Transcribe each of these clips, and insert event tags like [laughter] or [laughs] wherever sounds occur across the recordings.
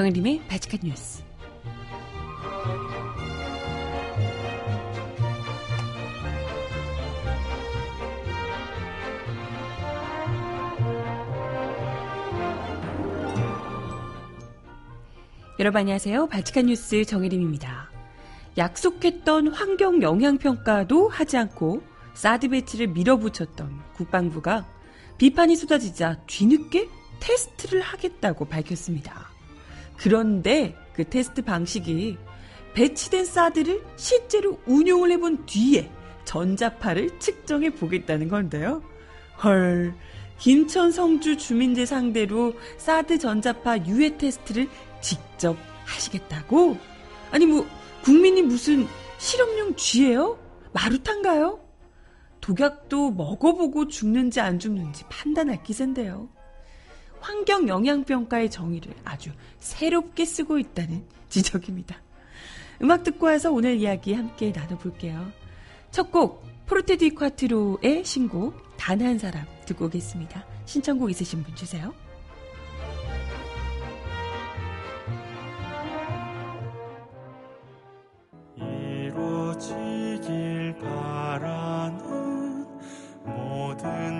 정혜림의 바칙한 뉴스. 여러분 안녕하세요. 바칙한 뉴스 정혜림입니다. 약속했던 환경 영향평가도 하지 않고 사드 배치를 밀어붙였던 국방부가 비판이 쏟아지자 뒤늦게 테스트를 하겠다고 밝혔습니다. 그런데 그 테스트 방식이 배치된 사드를 실제로 운용을 해본 뒤에 전자파를 측정해 보겠다는 건데요. 헐, 김천 성주 주민들 상대로 사드 전자파 유해 테스트를 직접 하시겠다고? 아니 뭐 국민이 무슨 실험용 쥐예요? 마루탄가요? 독약도 먹어보고 죽는지 안 죽는지 판단할 기세인데요. 환경 영향평가의 정의를 아주 새롭게 쓰고 있다는 [laughs] 지적입니다. 음악 듣고 와서 오늘 이야기 함께 나눠볼게요. 첫 곡, 포르테디 콰트로의 신곡, 단 한 사람 듣고 오겠습니다. 신청곡 있으신 분 주세요. 이루어지길 바라는 모든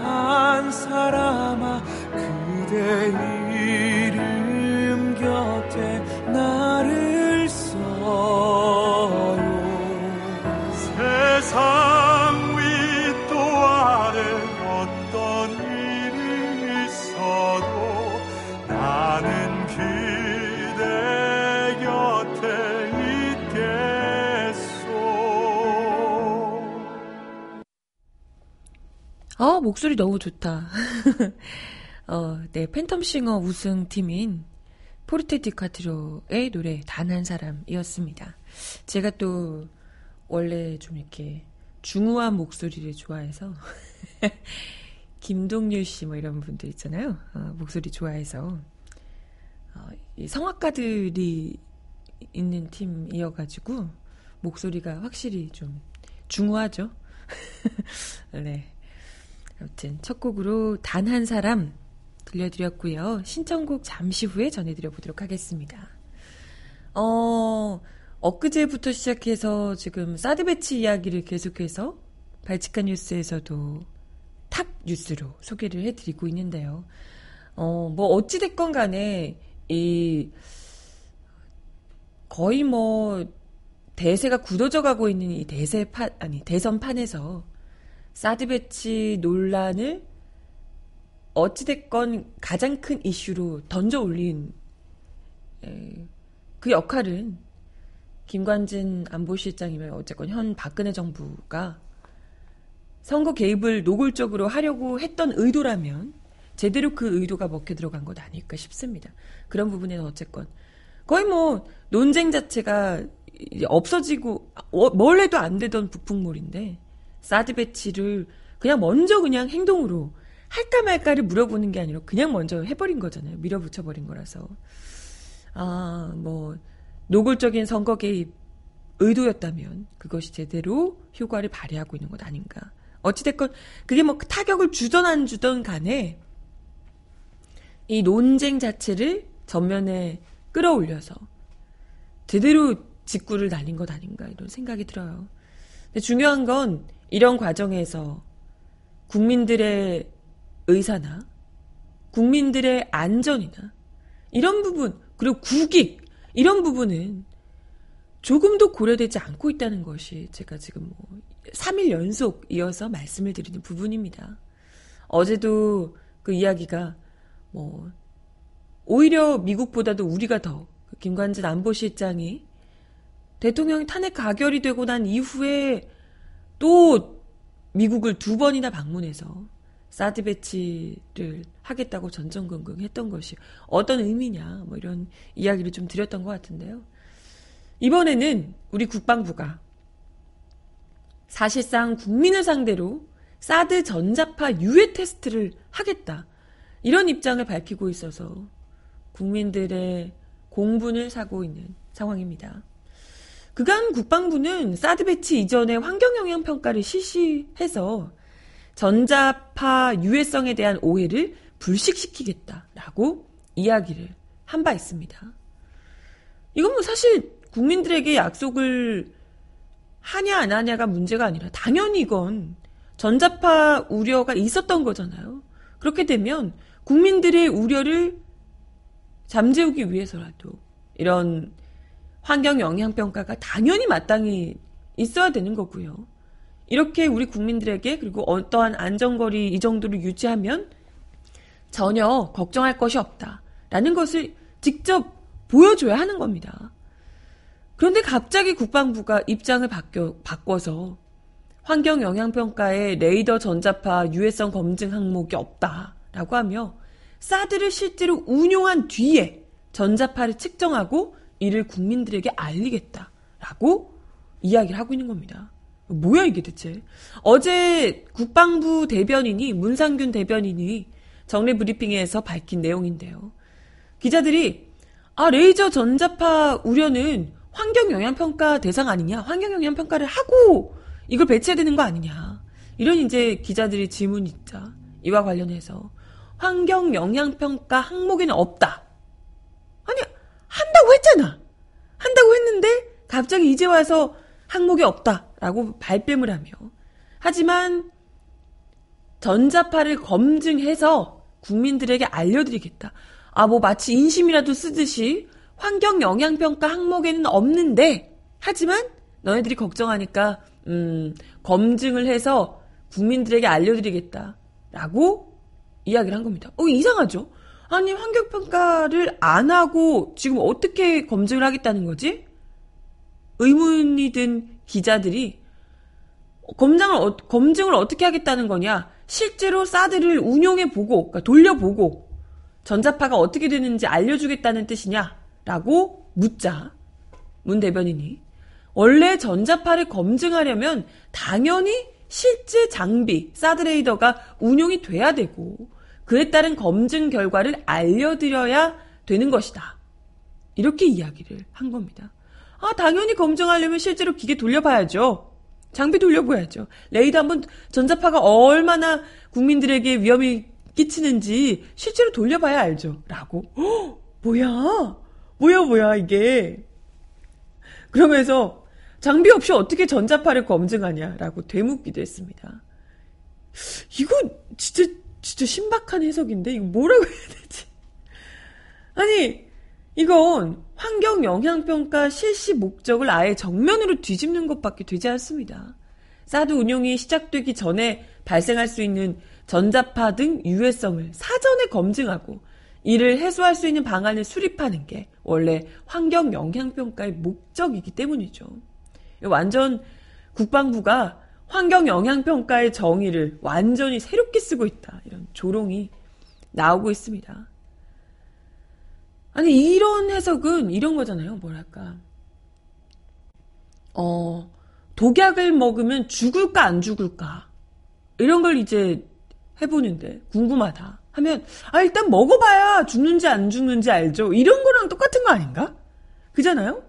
목소리 너무 좋다. [laughs] 어, 네, 팬텀싱어 우승팀인 포르테 디카트로의 노래 단 한 사람이었습니다. 제가 또 원래 좀 이렇게 중후한 목소리를 좋아해서 [laughs] 김동률 씨 뭐 이런 분들 있잖아요. 어, 목소리 좋아해서 어, 이 성악가들이 있는 팀이어가지고 목소리가 확실히 좀 중후하죠. [laughs] 네. 아무튼 첫 곡으로 단 한 사람 들려드렸고요. 신청곡 잠시 후에 전해드려 보도록 하겠습니다. 어, 엊그제부터 시작해서 지금 사드 배치 이야기를 계속해서 발칙한 뉴스에서도 탑 뉴스로 소개를 해드리고 있는데요. 어, 뭐 어찌됐건 간에 이 거의 뭐 대세가 굳어져 가고 있는 이 대세 판 아니 대선 판에서 사드 배치 논란을 어찌됐건 가장 큰 이슈로 던져 올린 에, 그 역할은 김관진 안보실장이면 어쨌건 현 박근혜 정부가 선거 개입을 노골적으로 하려고 했던 의도라면 제대로 그 의도가 먹혀 들어간 것 아닐까 싶습니다. 그런 부분에는 어쨌건 거의 뭐 논쟁 자체가 없어지고 어, 뭘 해도 안 되던 북풍몰인데 사드 배치를 그냥 먼저 그냥 행동으로 할까 말까를 물어보는 게 아니라 그냥 먼저 해버린 거잖아요. 밀어붙여버린 거라서. 아, 뭐, 노골적인 선거 개입 의도였다면 그것이 제대로 효과를 발휘하고 있는 것 아닌가. 어찌됐건 그게 뭐 타격을 주던 안 주던 간에 이 논쟁 자체를 전면에 끌어올려서 제대로 직구를 날린 것 아닌가 이런 생각이 들어요. 근데 중요한 건 이런 과정에서 국민들의 의사나 국민들의 안전이나 이런 부분 그리고 국익 이런 부분은 조금도 고려되지 않고 있다는 것이 제가 지금 뭐 3일 연속 이어서 말씀을 드리는 부분입니다. 어제도 그 이야기가 뭐 오히려 미국보다도 우리가 더 김관진 안보실장이 대통령이 탄핵 가결이 되고 난 이후에 또 미국을 두 번이나 방문해서 사드 배치를 하겠다고 전전긍긍 했던 것이 어떤 의미냐, 뭐 이런 이야기를 좀 드렸던 것 같은데요. 이번에는 우리 국방부가 사실상 국민을 상대로 사드 전자파 유해 테스트를 하겠다. 이런 입장을 밝히고 있어서 국민들의 공분을 사고 있는 상황입니다. 그간 국방부는 사드 배치 이전에 환경영향 평가를 실시해서 전자파 유해성에 대한 오해를 불식시키겠다라고 이야기를 한 바 있습니다. 이건 뭐 사실 국민들에게 약속을 하냐 안 하냐가 문제가 아니라 당연히 이건 전자파 우려가 있었던 거잖아요. 그렇게 되면 국민들의 우려를 잠재우기 위해서라도 이런 환경 영향 평가가 당연히 마땅히 있어야 되는 거고요. 이렇게 우리 국민들에게 그리고 어떠한 안전거리 이 정도를 유지하면 전혀 걱정할 것이 없다라는 것을 직접 보여줘야 하는 겁니다. 그런데 갑자기 국방부가 입장을 바뀌어, 바꿔서 환경 영향 평가에 레이더 전자파 유해성 검증 항목이 없다라고 하며 사드를 실제로 운용한 뒤에 전자파를 측정하고 이를 국민들에게 알리겠다라고 이야기를 하고 있는 겁니다. 뭐야 이게 대체? 어제 국방부 대변인이 문상균 대변인이 정례 브리핑에서 밝힌 내용인데요. 기자들이 아 레이저 전자파 우려는 환경 영향 평가 대상 아니냐? 환경 영향 평가를 하고 이걸 배치해야 되는 거 아니냐? 이런 이제 기자들이 질문 있자 이와 관련해서 환경 영향 평가 항목에는 없다. 아니 한다고 했잖아. 한다고 했는데 갑자기 이제 와서 항목이 없다라고 발뺌을 하며 하지만 전자파를 검증해서 국민들에게 알려드리겠다. 아, 뭐 마치 인심이라도 쓰듯이 환경 영향 평가 항목에는 없는데 하지만 너네들이 걱정하니까 음, 검증을 해서 국민들에게 알려드리겠다 라고 이야기를 한 겁니다. 어 이상하죠? 아니 환경 평가를 안 하고 지금 어떻게 검증을 하겠다는 거지? 의문이 든 기자들이 검증을 어, 검증을 어떻게 하겠다는 거냐? 실제로 사드를 운용해 보고 그러니까 돌려보고 전자파가 어떻게 되는지 알려주겠다는 뜻이냐? 라고 묻자 문 대변인이 원래 전자파를 검증하려면 당연히 실제 장비 사드레이더가 운용이 돼야 되고 그에 따른 검증 결과를 알려드려야 되는 것이다. 이렇게 이야기를 한 겁니다. 아, 당연히 검증하려면 실제로 기계 돌려봐야죠. 장비 돌려봐야죠. 레이더 한번 전자파가 얼마나 국민들에게 위험이 끼치는지 실제로 돌려봐야 알죠. 라고. 어, 뭐야? 뭐야, 뭐야, 이게. 그러면서 장비 없이 어떻게 전자파를 검증하냐라고 되묻기도 했습니다. 이거 진짜, 진짜 신박한 해석인데? 이거 뭐라고 해야 되지? 아니, 이건 환경 영향평가 실시 목적을 아예 정면으로 뒤집는 것밖에 되지 않습니다. 사드 운용이 시작되기 전에 발생할 수 있는 전자파 등 유해성을 사전에 검증하고 이를 해소할 수 있는 방안을 수립하는 게 원래 환경 영향평가의 목적이기 때문이죠. 완전 국방부가 환경 영향 평가의 정의를 완전히 새롭게 쓰고 있다. 이런 조롱이 나오고 있습니다. 아니, 이런 해석은 이런 거잖아요. 뭐랄까. 어, 독약을 먹으면 죽을까, 안 죽을까. 이런 걸 이제 해보는데, 궁금하다. 하면, 아, 일단 먹어봐야 죽는지 안 죽는지 알죠. 이런 거랑 똑같은 거 아닌가? 그잖아요?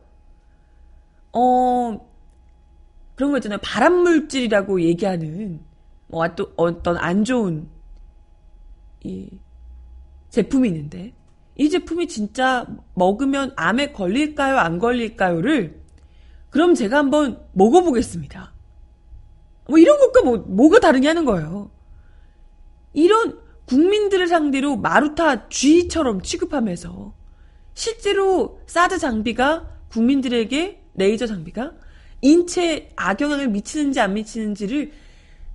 어, 그런 거 있잖아요. 발암물질이라고 얘기하는, 뭐, 어떤 안 좋은, 이, 제품이 있는데, 이 제품이 진짜 먹으면 암에 걸릴까요? 안 걸릴까요?를 그럼 제가 한번 먹어보겠습니다. 뭐 이런 것과 뭐, 뭐가 다르냐는 거예요. 이런 국민들을 상대로 마루타 쥐처럼 취급하면서 실제로 사드 장비가 국민들에게 레이저 장비가 인체에 악영향을 미치는지 안 미치는지를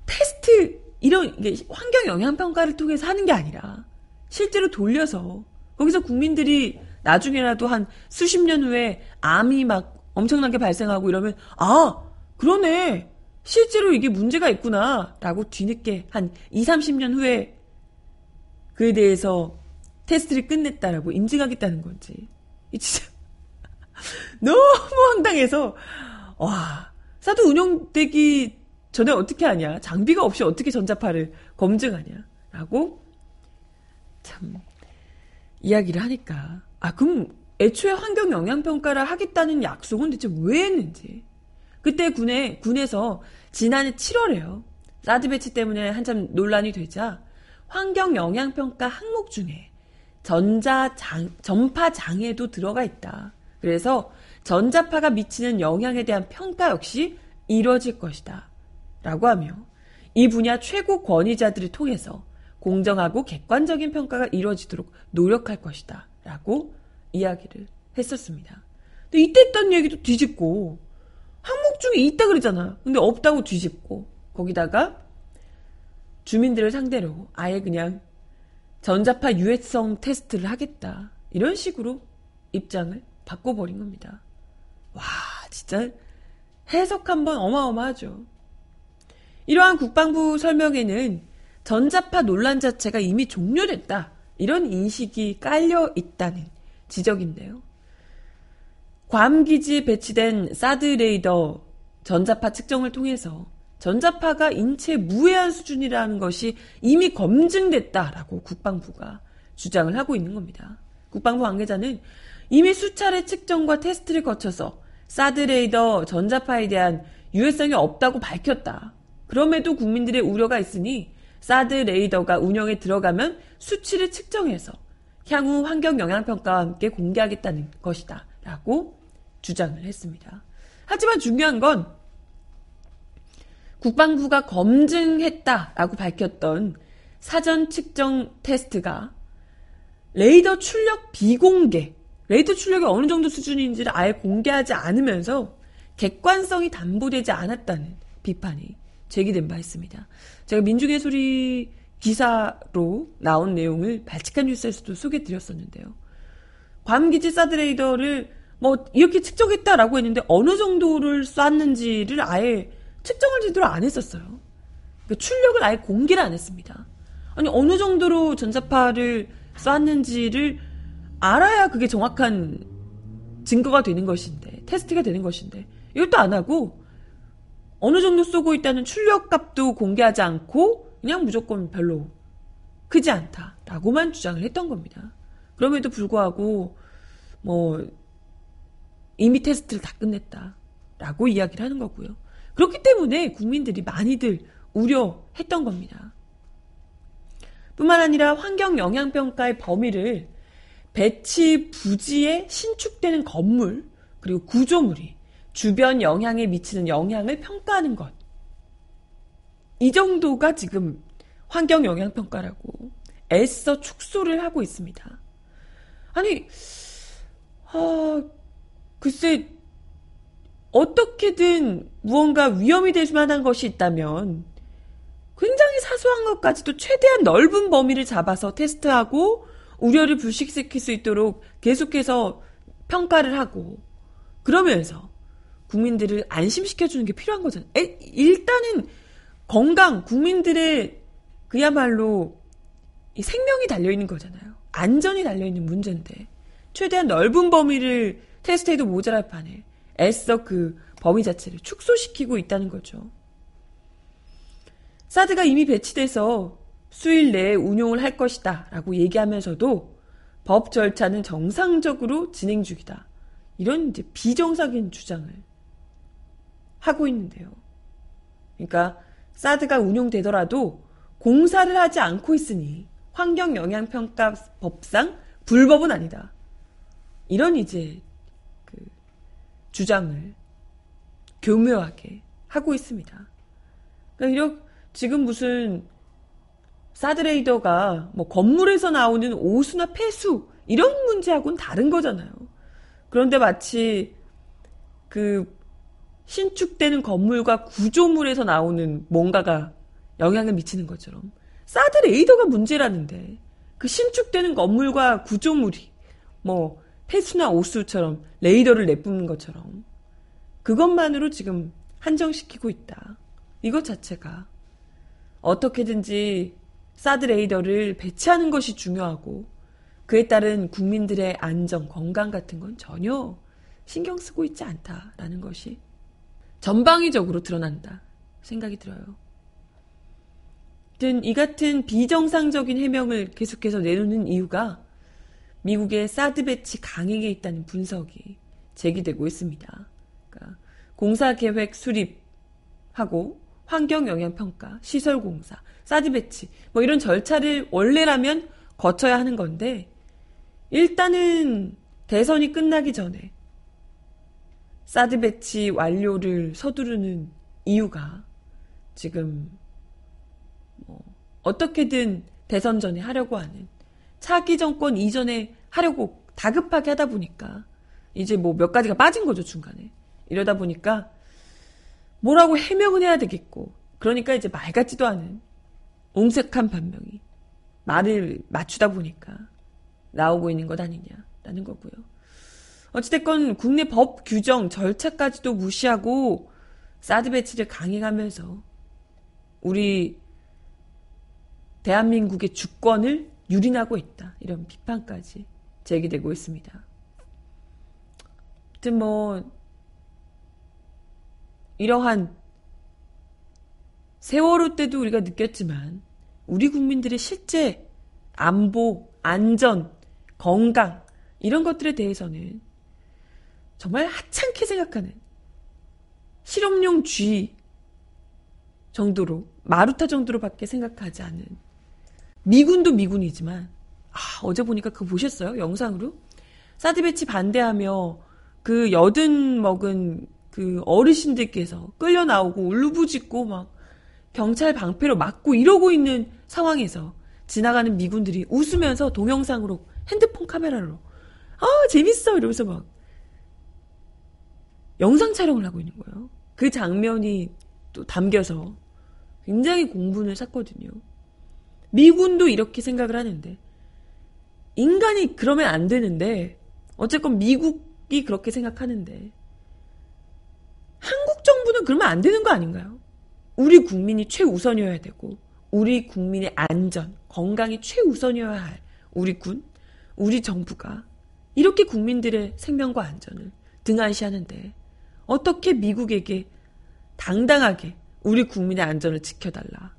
테스트 이런 환경 영향 평가를 통해서 하는 게 아니라 실제로 돌려서 거기서 국민들이 나중에라도 한 수십 년 후에 암이 막 엄청나게 발생하고 이러면 아 그러네 실제로 이게 문제가 있구나라고 뒤늦게 한 2, 30년 후에 그에 대해서 테스트를 끝냈다라고 인증하겠다는 건지. 이 진짜 [laughs] 너무 황당해서 와 사드 운영되기 전에 어떻게 하냐? 장비가 없이 어떻게 전자파를 검증하냐 라고 참 이야기를 하니까 아 그럼 애초에 환경 영향 평가를 하겠다는 약속은 대체 왜 했는지. 그때 군에 군에서 지난해 7월에요. 사드 배치 때문에 한참 논란이 되자 환경 영향 평가 항목 중에 전자 장, 전파 장애도 들어가 있다. 그래서 전자파가 미치는 영향에 대한 평가 역시 이뤄질 것이다. 라고 하며 이 분야 최고 권위자들을 통해서 공정하고 객관적인 평가가 이루어지도록 노력할 것이다. 라고 이야기를 했었습니다. 근데 이때 했던 얘기도 뒤집고 항목 중에 있다 그러잖아. 근데 없다고 뒤집고 거기다가 주민들을 상대로 아예 그냥 전자파 유해성 테스트를 하겠다. 이런 식으로 입장을 바꿔버린 겁니다. 와, 진짜 해석 한번 어마어마하죠. 이러한 국방부 설명에는 전자파 논란 자체가 이미 종료됐다. 이런 인식이 깔려 있다는 지적인데요. 괌 기지에 배치된 사드 레이더 전자파 측정을 통해서 전자파가 인체 무해한 수준이라는 것이 이미 검증됐다라고 국방부가 주장을 하고 있는 겁니다. 국방부 관계자는 이미 수차례 측정과 테스트를 거쳐서 사드 레이더 전자파에 대한 유해성이 없다고 밝혔다. 그럼에도 국민들의 우려가 있으니 사드 레이더가 운영에 들어가면 수치를 측정해서 향후 환경 영향 평가와 함께 공개하겠다는 것이다. 라고 주장을 했습니다. 하지만 중요한 건 국방부가 검증했다라고 밝혔던 사전 측정 테스트가 레이더 출력 비공개, 레이더 출력이 어느 정도 수준인지를 아예 공개하지 않으면서 객관성이 담보되지 않았다는 비판이 제기된 바 있습니다. 제가 민중의 소리 기사로 나온 내용을 발칙한 뉴스에서도 소개드렸었는데요. 괌기지 사드레이더를 뭐 이렇게 측정했다라고 했는데 어느 정도를 쐈는지를 아예 측정을 제대로 안 했었어요. 그러니까 출력을 아예 공개를 안 했습니다. 아니 어느 정도로 전자파를 쐈는지를 알아야 그게 정확한 증거가 되는 것인데 테스트가 되는 것인데 이것도 안 하고 어느 정도 쏘고 있다는 출력 값도 공개하지 않고 그냥 무조건 별로 크지 않다라고만 주장을 했던 겁니다. 그럼에도 불구하고 뭐 이미 테스트를 다 끝냈다라고 이야기를 하는 거고요. 그렇기 때문에 국민들이 많이들 우려했던 겁니다. 뿐만 아니라 환경 영향 평가의 범위를 배치 부지에 신축되는 건물, 그리고 구조물이 주변 영향에 미치는 영향을 평가하는 것. 이 정도가 지금 환경 영향 평가라고 애써 축소를 하고 있습니다. 아니, 아, 글쎄, 어떻게든 무언가 위험이 될 만한 것이 있다면 굉장히 사소한 것까지도 최대한 넓은 범위를 잡아서 테스트하고 우려를 불식시킬 수 있도록 계속해서 평가를 하고 그러면서 국민들을 안심시켜주는 게 필요한 거잖아요. 에, 일단은 건강, 국민들의 그야말로 생명이 달려있는 거잖아요. 안전이 달려있는 문제인데 최대한 넓은 범위를 테스트해도 모자랄 판에 애써 그 범위 자체를 축소시키고 있다는 거죠. 사드가 이미 배치돼서 수일 내에 운용을 할 것이다 라고 얘기하면서도 법 절차는 정상적으로 진행 중이다. 이런 이제 비정상인 주장을 하고 있는데요. 그러니까 사드가 운용되더라도 공사를 하지 않고 있으니 환경 영향 평가 법상 불법은 아니다. 이런 이제 주장을 교묘하게 하고 있습니다. 그러니까 이렇게 지금 무슨 사드레이더가 뭐 건물에서 나오는 오수나 폐수 이런 문제하고는 다른 거잖아요. 그런데 마치 그 신축되는 건물과 구조물에서 나오는 뭔가가 영향을 미치는 것처럼 사드레이더가 문제라는데 그 신축되는 건물과 구조물이 뭐 폐수나 오수처럼 레이더를 내뿜는 것처럼 그것만으로 지금 한정시키고 있다. 이것 자체가 어떻게든지 사드 레이더를 배치하는 것이 중요하고 그에 따른 국민들의 안전, 건강 같은 건 전혀 신경 쓰고 있지 않다라는 것이 전방위적으로 드러난다 생각이 들어요. 이 같은 비정상적인 해명을 계속해서 내놓는 이유가 미국의 사드 배치 강행에 있다는 분석이 제기되고 있습니다. 그러니까 공사 계획 수립하고 환경 영향 평가, 시설 공사, 사드 배치. 뭐 이런 절차를 원래라면 거쳐야 하는 건데 일단은 대선이 끝나기 전에 사드 배치 완료를 서두르는 이유가 지금 뭐 어떻게든 대선 전에 하려고 하는 차기 정권 이전에 하려고 다급하게 하다 보니까 이제 뭐 몇 가지가 빠진 거죠 중간에. 이러다 보니까 뭐라고 해명은 해야 되겠고 그러니까 이제 말 같지도 않은 옹색한 변명이 말을 맞추다 보니까 나오고 있는 것 아니냐라는 거고요. 어찌됐건 국내 법 규정 절차까지도 무시하고 사드 배치를 강행하면서 우리 대한민국의 주권을 유린하고 있다. 이런 비판까지 제기되고 있습니다. 아무튼 뭐 이러한 세월호 때도 우리가 느꼈지만 우리 국민들의 실제 안보, 안전, 건강 이런 것들에 대해서는 정말 하찮게 생각하는 실험용 쥐 정도로 마루타 정도로밖에 생각하지 않는 미군도 미군이지만 아, 어제 보니까 그거 보셨어요? 영상으로? 사드 배치 반대하며 그 여든 먹은 그 어르신들께서 끌려 나오고 울부짖고 막 경찰 방패로 막고 이러고 있는 상황에서 지나가는 미군들이 웃으면서 동영상으로 핸드폰 카메라로 아 재밌어 이러면서 막 영상 촬영을 하고 있는 거예요. 그 장면이 또 담겨서 굉장히 공분을 샀거든요. 미군도 이렇게 생각을 하는데 인간이 그러면 안 되는데 어쨌건 미국이 그렇게 생각하는데 한국 정부는 그러면 안 되는 거 아닌가요? 우리 국민이 최우선이어야 되고 우리 국민의 안전, 건강이 최우선이어야 할 우리 군, 우리 정부가 이렇게 국민들의 생명과 안전을 등한시하는데 어떻게 미국에게 당당하게 우리 국민의 안전을 지켜달라.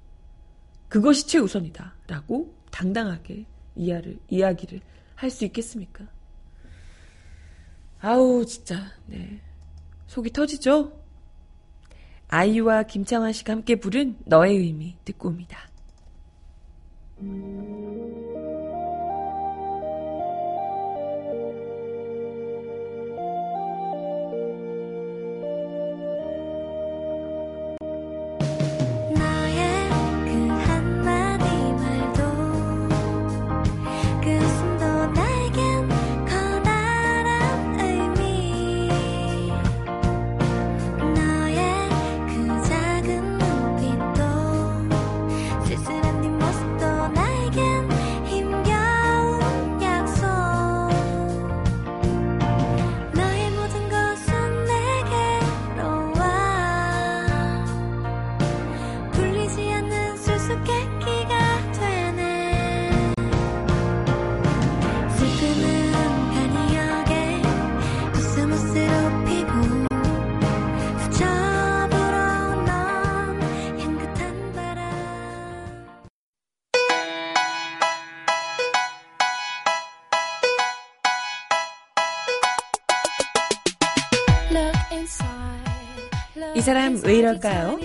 그것이 최우선이다. 라고 당당하게 이야를, 이야기를 할 수 있겠습니까? 아우, 진짜, 네. 속이 터지죠? 아이유와 김창완 씨가 함께 부른 너의 의미 듣고 옵니다. ' 이 사람 왜 이럴까요?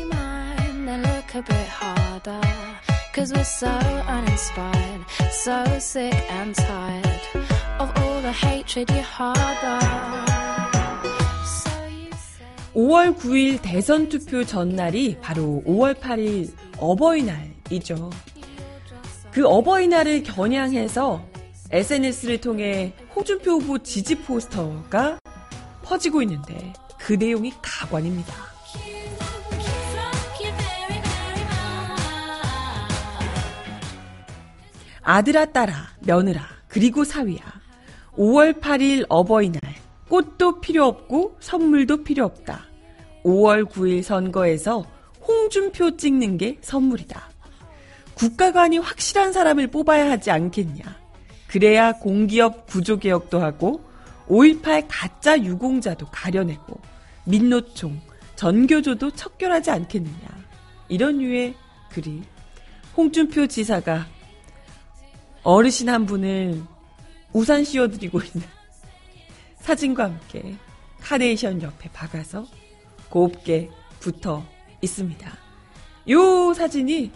Cause we're so uninspired, so sick and tired of all the hatred you harbor. 5월 9일 대선 투표 전날이 바로 5월 8일 어버이날이죠. 그 어버이날을 겨냥해서 SNS를 통해 홍준표 후보 지지 포스터가 퍼지고 있는데 그 내용이 가관입니다. 아들아 딸아 며느라 그리고 사위야 5월 8일 어버이날 꽃도 필요 없고 선물도 필요 없다 5월 9일 선거에서 홍준표 찍는 게 선물이다. 국가관이 확실한 사람을 뽑아야 하지 않겠냐. 그래야 공기업 구조개혁도 하고 5.18 가짜 유공자도 가려내고 민노총, 전교조도 척결하지 않겠느냐. 이런 류의 글이 홍준표 지사가 어르신 한 분을 우산 씌워드리고 있는 [laughs] 사진과 함께 카네이션 옆에 박아서 곱게 붙어 있습니다. 요 사진이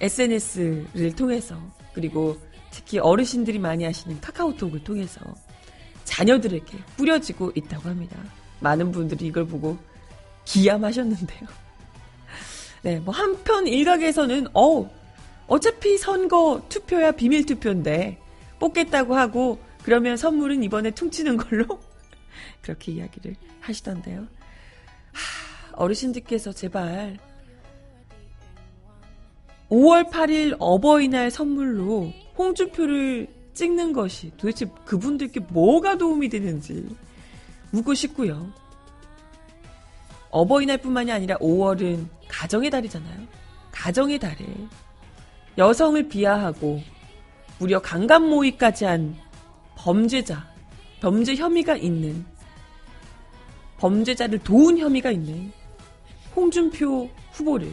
SNS를 통해서 그리고 특히 어르신들이 많이 하시는 카카오톡을 통해서 자녀들에게 뿌려지고 있다고 합니다. 많은 분들이 이걸 보고 기함하셨는데요. [laughs] 네, 뭐 한편 일각에서는 어 어차피 선거 투표야 비밀 투표인데 뽑겠다고 하고 그러면 선물은 이번에 퉁치는 걸로 [laughs] 그렇게 이야기를 하시던데요. 하, 어르신들께서 제발 5월 8일 어버이날 선물로 홍준표를 찍는 것이 도대체 그분들께 뭐가 도움이 되는지 묻고 싶고요. 어버이날뿐만이 아니라 5월은 가정의 달이잖아요. 가정의 달에 여성을 비하하고 무려 강간 모의까지 한 범죄자, 범죄 혐의가 있는 범죄자를 도운 혐의가 있는 홍준표 후보를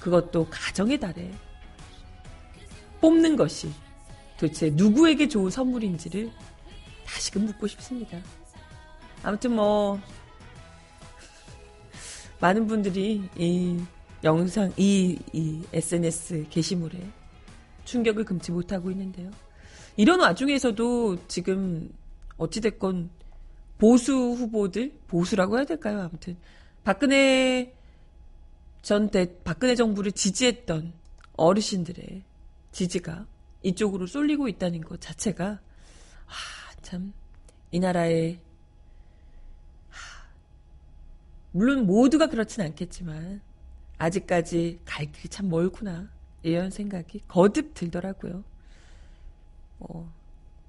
그것도 가정의 달에 뽑는 것이 도대체 누구에게 좋은 선물인지를 다시금 묻고 싶습니다. 아무튼 뭐 많은 분들이 이 영상 이, 이 SNS 게시물에 충격을 금치 못하고 있는데요. 이런 와중에서도 지금 어찌됐건 보수 후보들 보수라고 해야 될까요? 아무튼 박근혜 전 대, 박근혜 정부를 지지했던 어르신들의 지지가 이쪽으로 쏠리고 있다는 것 자체가, 아, 참, 이 나라의, 하, 물론 모두가 그렇진 않겠지만, 아직까지 갈 길이 참 멀구나. 이런 생각이 거듭 들더라고요. 뭐,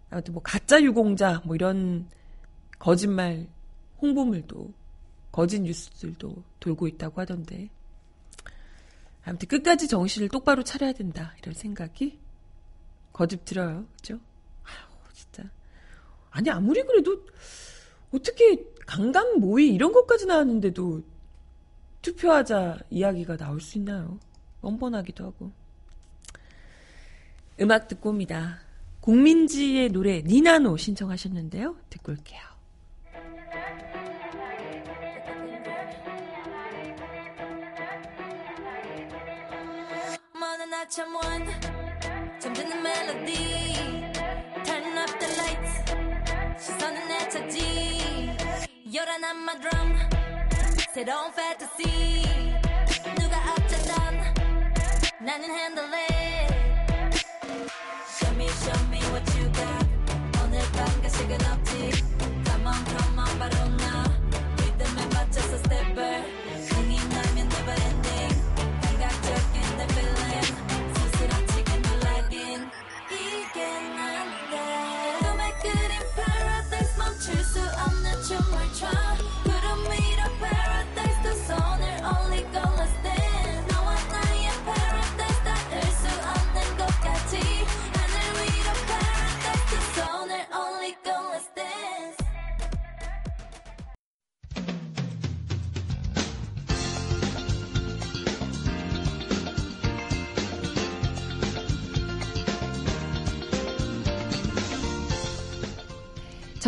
아무튼 뭐, 가짜 유공자, 뭐 이런 거짓말 홍보물도, 거짓 뉴스들도 돌고 있다고 하던데, 아무튼 끝까지 정신을 똑바로 차려야 된다. 이런 생각이 거듭 들어요. 그죠? 아유, 진짜. 아니, 아무리 그래도 어떻게 강간 모의 이런 것까지 나왔는데도 투표하자 이야기가 나올 수 있나요? 뻔뻔하기도 하고. 음악 듣고 옵니다. 국민지의 노래 니나노 신청하셨는데요. 듣고 올게요. 잠드는 멜로디 Turn up the lights 시선은 내 차지 요란한 my drum 새로운 fantasy 누가 앞장단 나는 handle it Show me show me what you got 오늘 밤 가식은 없지 Come on come on 바로 나 리듬에 맞춰서 stepper 흥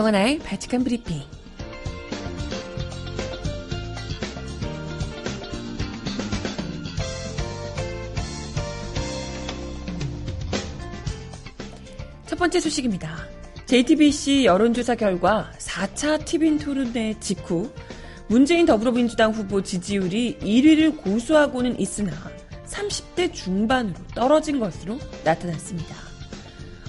정하나의 발칙한 브리핑 첫 번째 소식입니다. JTBC 여론조사 결과 4차 티빈 토론회 직후 문재인 더불어민주당 후보 지지율이 1위를 고수하고는 있으나 30대 중반으로 떨어진 것으로 나타났습니다.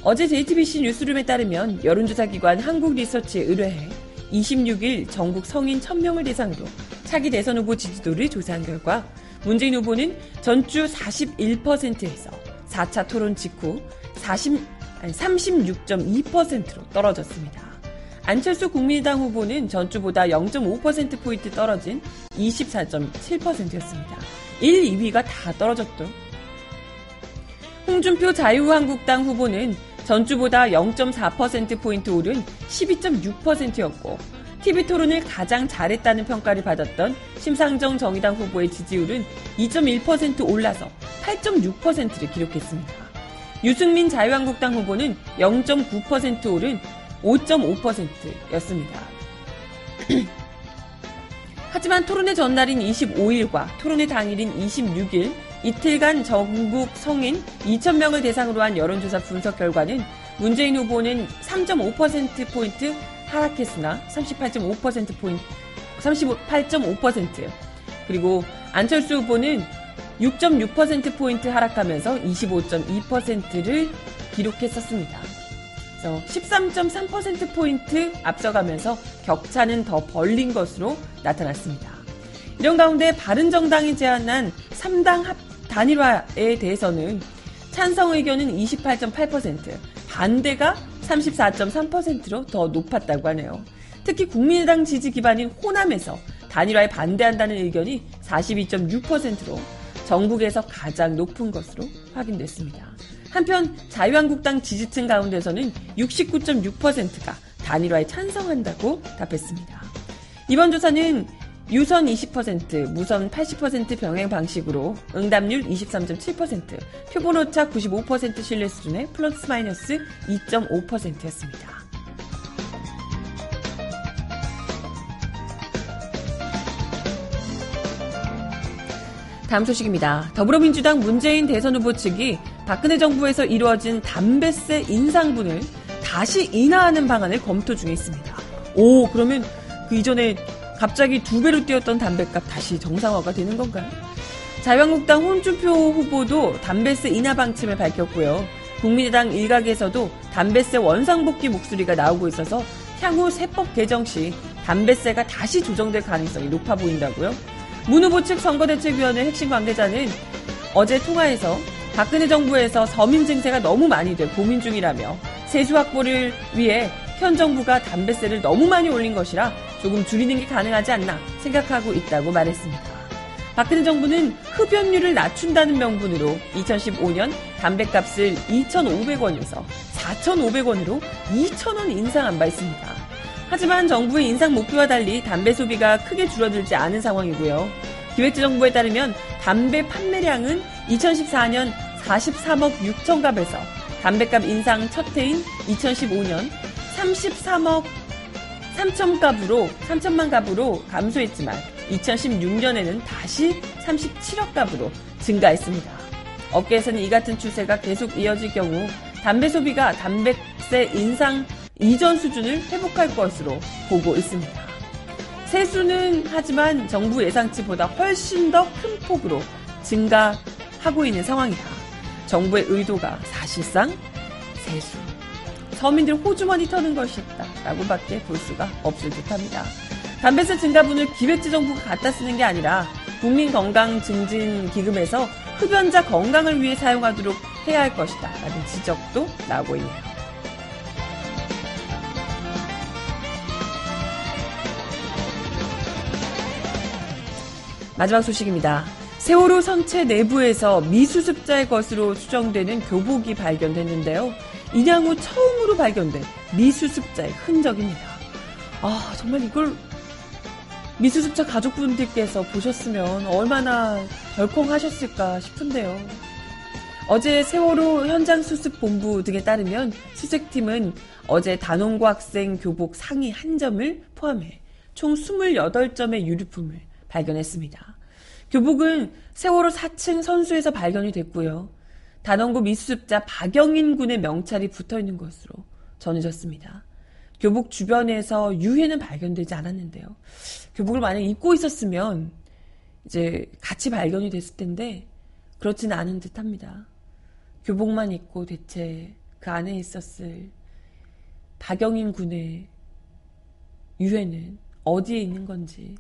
어제 JTBC 뉴스룸에 따르면 여론조사 기관 한국리서치에 의뢰해 26일 전국 성인 1000명을 대상으로 차기 대선 후보 지지도를 조사한 결과 문재인 후보는 전주 41%에서 4차 토론 직후 40, 36.2%로 떨어졌습니다. 안철수 국민의당 후보는 전주보다 0.5%포인트 떨어진 24.7%였습니다. 1, 2위가 다 떨어졌죠. 홍준표 자유한국당 후보는 전주보다 0.4%포인트 오른 12.6%였고, TV토론을 가장 잘했다는 평가를 받았던 심상정 정의당 후보의 지지율은 2.1% 올라서 8.6%를 기록했습니다. 유승민 자유한국당 후보는 0.9% 오른 5.5%였습니다. [clears throat] 하지만 토론회 전날인 25일과 토론회 당일인 26일 이틀간 전국 성인 2,000명을 대상으로 한 여론조사 분석 결과는 문재인 후보는 3.5%포인트 하락했으나 38.5%포인트, 38.5% 그리고 안철수 후보는 6.6%포인트 하락하면서 25.2%를 기록했었습니다. 그래서 13.3%포인트 앞서가면서 격차는 더 벌린 것으로 나타났습니다. 이런 가운데 바른정당이 제안한 3당 합 단일화에 대해서는 찬성 의견은 28.8%, 반대가 34.3%로 더 높았다고 하네요. 특히 국민의당 지지 기반인 호남에서 단일화에 반대한다는 의견이 42.6%로 전국에서 가장 높은 것으로 확인됐습니다. 한편 자유한국당 지지층 가운데서는 69.6%가 단일화에 찬성한다고 답했습니다. 이번 조사는 유선 20%, 무선 80% 병행 방식으로 응답률 23.7%, 표본 오차 95% 신뢰 수준의 플러스 마이너스 2.5%였습니다. 다음 소식입니다. 더불어민주당 문재인 대선 후보 측이 박근혜 정부에서 이루어진 담배세 인상분을 다시 인하하는 방안을 검토 중에 있습니다. 오, 그러면 그 이전에 갑자기 두 배로 뛰었던 담배값 다시 정상화가 되는 건가요? 자유한국당 홍준표 후보도 담배세 인하 방침을 밝혔고요. 국민의당 일각에서도 담배세 원상복귀 목소리가 나오고 있어서 향후 세법 개정 시 담배세가 다시 조정될 가능성이 높아 보인다고요. 문 후보 측 선거대책위원회 핵심 관계자는 어제 통화에서 박근혜 정부에서 서민 증세가 너무 많이 돼 고민 중이라며 세수 확보를 위해 현 정부가 담배세를 너무 많이 올린 것이라 조금 줄이는 게 가능하지 않나 생각하고 있다고 말했습니다. 박근혜 정부는 흡연율을 낮춘다는 명분으로 2015년 담배값을 2,500원에서 4,500원으로 2,000원 인상한 바 있습니다. 하지만 정부의 인상 목표와 달리 담배 소비가 크게 줄어들지 않은 상황이고요. 기획재정부에 따르면 담배 판매량은 2014년 43억 6천 갑에서 담배값 인상 첫 해인 2015년 33억 3천 갑으로 3천만 갑으로 감소했지만 2016년에는 다시 37억 갑으로 증가했습니다. 업계에서는 이 같은 추세가 계속 이어질 경우 담배 소비가 담배세 인상 이전 수준을 회복할 것으로 보고 있습니다. 세수는 하지만 정부 예상치보다 훨씬 더 큰 폭으로 증가하고 있는 상황이다. 정부의 의도가 사실상 세수. 서민들 호주머니 터는 것이었다. 라고밖에 볼 수가 없을 듯 합니다. 담배세 증가분을 기획재정부가 갖다 쓰는 게 아니라 국민건강증진기금에서 흡연자 건강을 위해 사용하도록 해야 할 것이다. 라는 지적도 나오고 있네요. 마지막 소식입니다. 세월호 선체 내부에서 미수습자의 것으로 추정되는 교복이 발견됐는데요. 인양 후 처음으로 발견된 미수습자의 흔적입니다. 아, 정말 이걸 미수습자 가족분들께서 보셨으면 얼마나 덜컹하셨을까 싶은데요. 어제 세월호 현장 수습 본부 등에 따르면 수색팀은 어제 단원고 학생 교복 상의 한 점을 포함해 총 28점의 유류품을 발견했습니다. 교복은 세월호 4층 선수에서 발견이 됐고요. 단원고 미수습자 박영인 군의 명찰이 붙어 있는 것으로 전해졌습니다. 교복 주변에서 유해는 발견되지 않았는데요. 교복을 만약 입고 있었으면 이제 같이 발견이 됐을 텐데 그렇지는 않은 듯 합니다. 교복만 입고 대체 그 안에 있었을 박영인 군의 유해는 어디에 있는 건지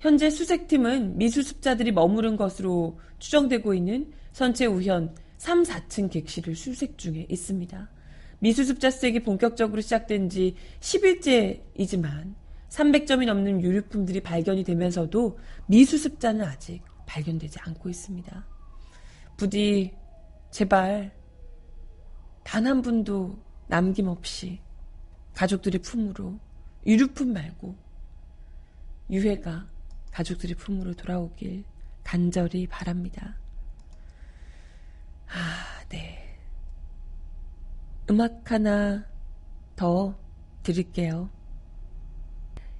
현재 수색팀은 미수습자들이 머무른 것으로 추정되고 있는 선체 우현 3, 4층 객실을 수색 중에 있습니다. 미수습자 수색이 본격적으로 시작된 지 10일째이지만 300점이 넘는 유류품들이 발견이 되면서도 미수습자는 아직 발견되지 않고 있습니다. 부디 제발 단 한 분도 남김없이 가족들의 품으로 유류품 말고 유해가 가족들의 품으로 돌아오길 간절히 바랍니다. 아, 네. 음악 하나 더 들을게요.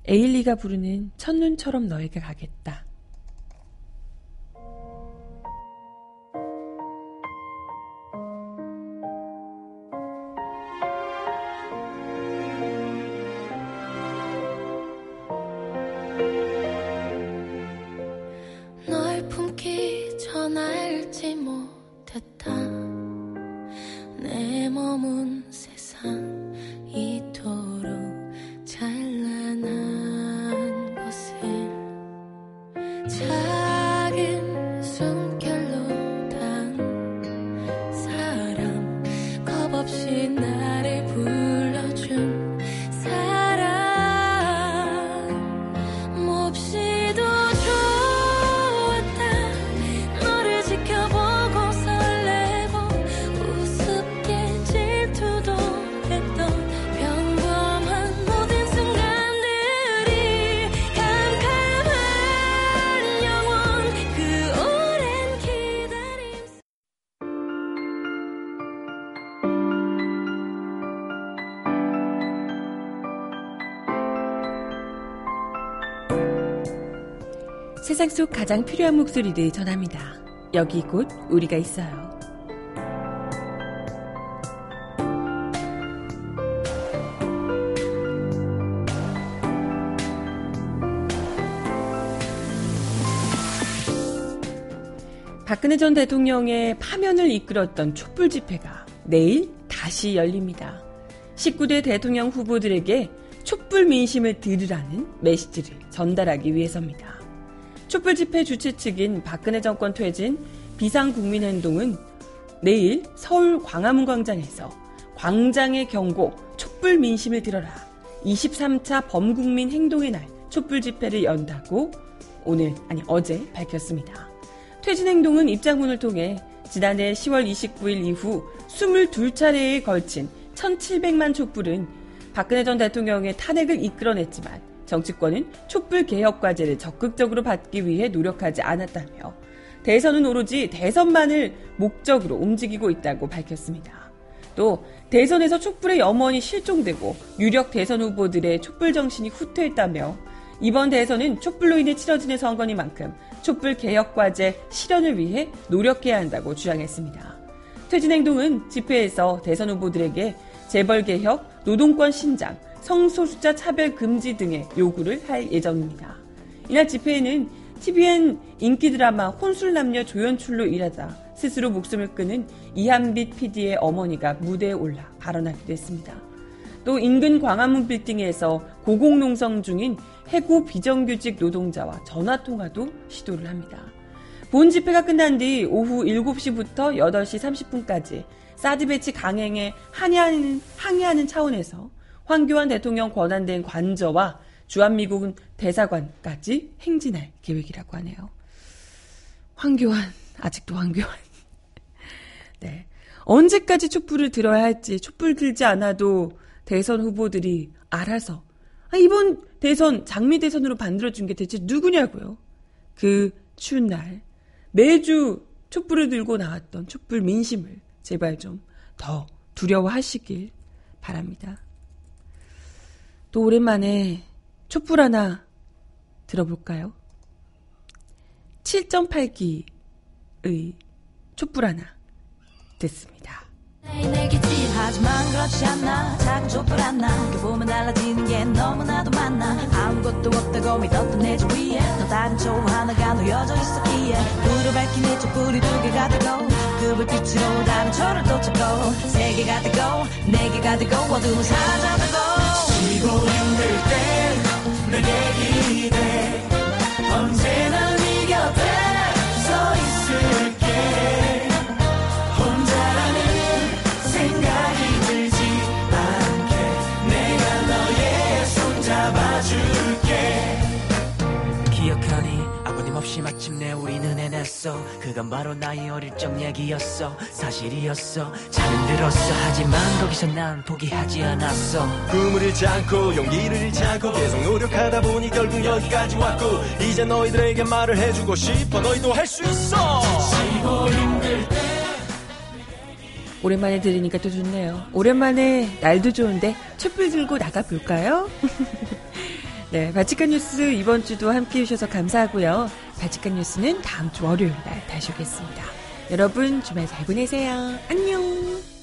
에일리가 부르는 첫눈처럼 너에게 가겠다. 세상 속 가장 필요한 목소리를 전합니다. 여기 곧 우리가 있어요. 박근혜 전 대통령의 파면을 이끌었던 촛불 집회가 내일 다시 열립니다. 19대 대통령 후보들에게 촛불 민심을 들으라는 메시지를 전달하기 위해서입니다. 촛불 집회 주최 측인 박근혜 정권 퇴진 비상국민행동은 내일 서울 광화문 광장에서 광장의 경고 촛불 민심을 들어라 23차 범국민 행동의 날 촛불 집회를 연다고 오늘 아니 어제 밝혔습니다. 퇴진 행동은 입장문을 통해 지난해 10월 29일 이후 22차례에 걸친 1700만 촛불은 박근혜 전 대통령의 탄핵을 이끌어냈지만 정치권은 촛불 개혁 과제를 적극적으로 받기 위해 노력하지 않았다며 대선은 오로지 대선만을 목적으로 움직이고 있다고 밝혔습니다. 또 대선에서 촛불의 염원이 실종되고 유력 대선 후보들의 촛불 정신이 후퇴했다며 이번 대선은 촛불로 인해 치러지는 선거니만큼 촛불 개혁 과제 실현을 위해 노력해야 한다고 주장했습니다. 퇴진 행동은 집회에서 대선 후보들에게 재벌 개혁, 노동권 신장, 성소수자 차별 금지 등의 요구를 할 예정입니다. 이날 집회에는 TVN 인기 드라마 혼술남녀 조연출로 일하다 스스로 목숨을 끊은 이한빛 PD의 어머니가 무대에 올라 발언하기도 했습니다. 또 인근 광화문 빌딩에서 고공농성 중인 해고 비정규직 노동자와 전화통화도 시도를 합니다. 본 집회가 끝난 뒤 오후 7시부터 8시 30분까지 사드 배치 강행에 항의하는, 항의하는 차원에서 황교안 대통령 권한된 관저와 주한미군 대사관까지 행진할 계획이라고 하네요. 황교안, 아직도 황교안. [laughs] 네. 언제까지 촛불을 들어야 할지 촛불 들지 않아도 대선 후보들이 알아서 아, 이번 대선 장미 대선으로 만들어준 게 대체 누구냐고요. 그 추운 날 매주 촛불을 들고 나왔던 촛불 민심을 제발 좀 더 두려워하시길 바랍니다. 또 오랜만에 촛불 하나 들어볼까요? 7.8기의 촛불 하나 듣습니다. 하지만 그렇지 않나 작은 촛불 하나 그 보면 달라지는 게 너무나도 많아 아무것도 없다고 믿었던 내 주위에 또 다른 초 하나가 놓여져 있었기에 불을 밝힌 내 촛불이 두 개가 되고 그 불빛으로 다른 초를 또 찾고 세 개가 되고 네 개가 되고 어둠을 사라져가고 언제나 네 곁에 서 있을게 것이 마침내 우리는 해냈어 그건 바로 나의 어릴 적 얘기였어 사실이었어 잘은 들었어 하지만 거기서 난 포기하지 않았어 꿈을 잃지 않고 용기를 잃지 않고 계속 노력하다 보니 결국 여기까지 왔고 이제 너희들에게 말을 해주고 싶어 너희도 할 수 있어 오랜만에 들으니까 또 좋네요. 오랜만에 날도 좋은데 촛불 들고 나가 볼까요? [laughs] 네, 바치칸 뉴스 이번 주도 함께 해주셔서 감사하고요. 바치칸 뉴스는 다음 주 월요일 날 다시 오겠습니다. 여러분 주말 잘 보내세요. 안녕!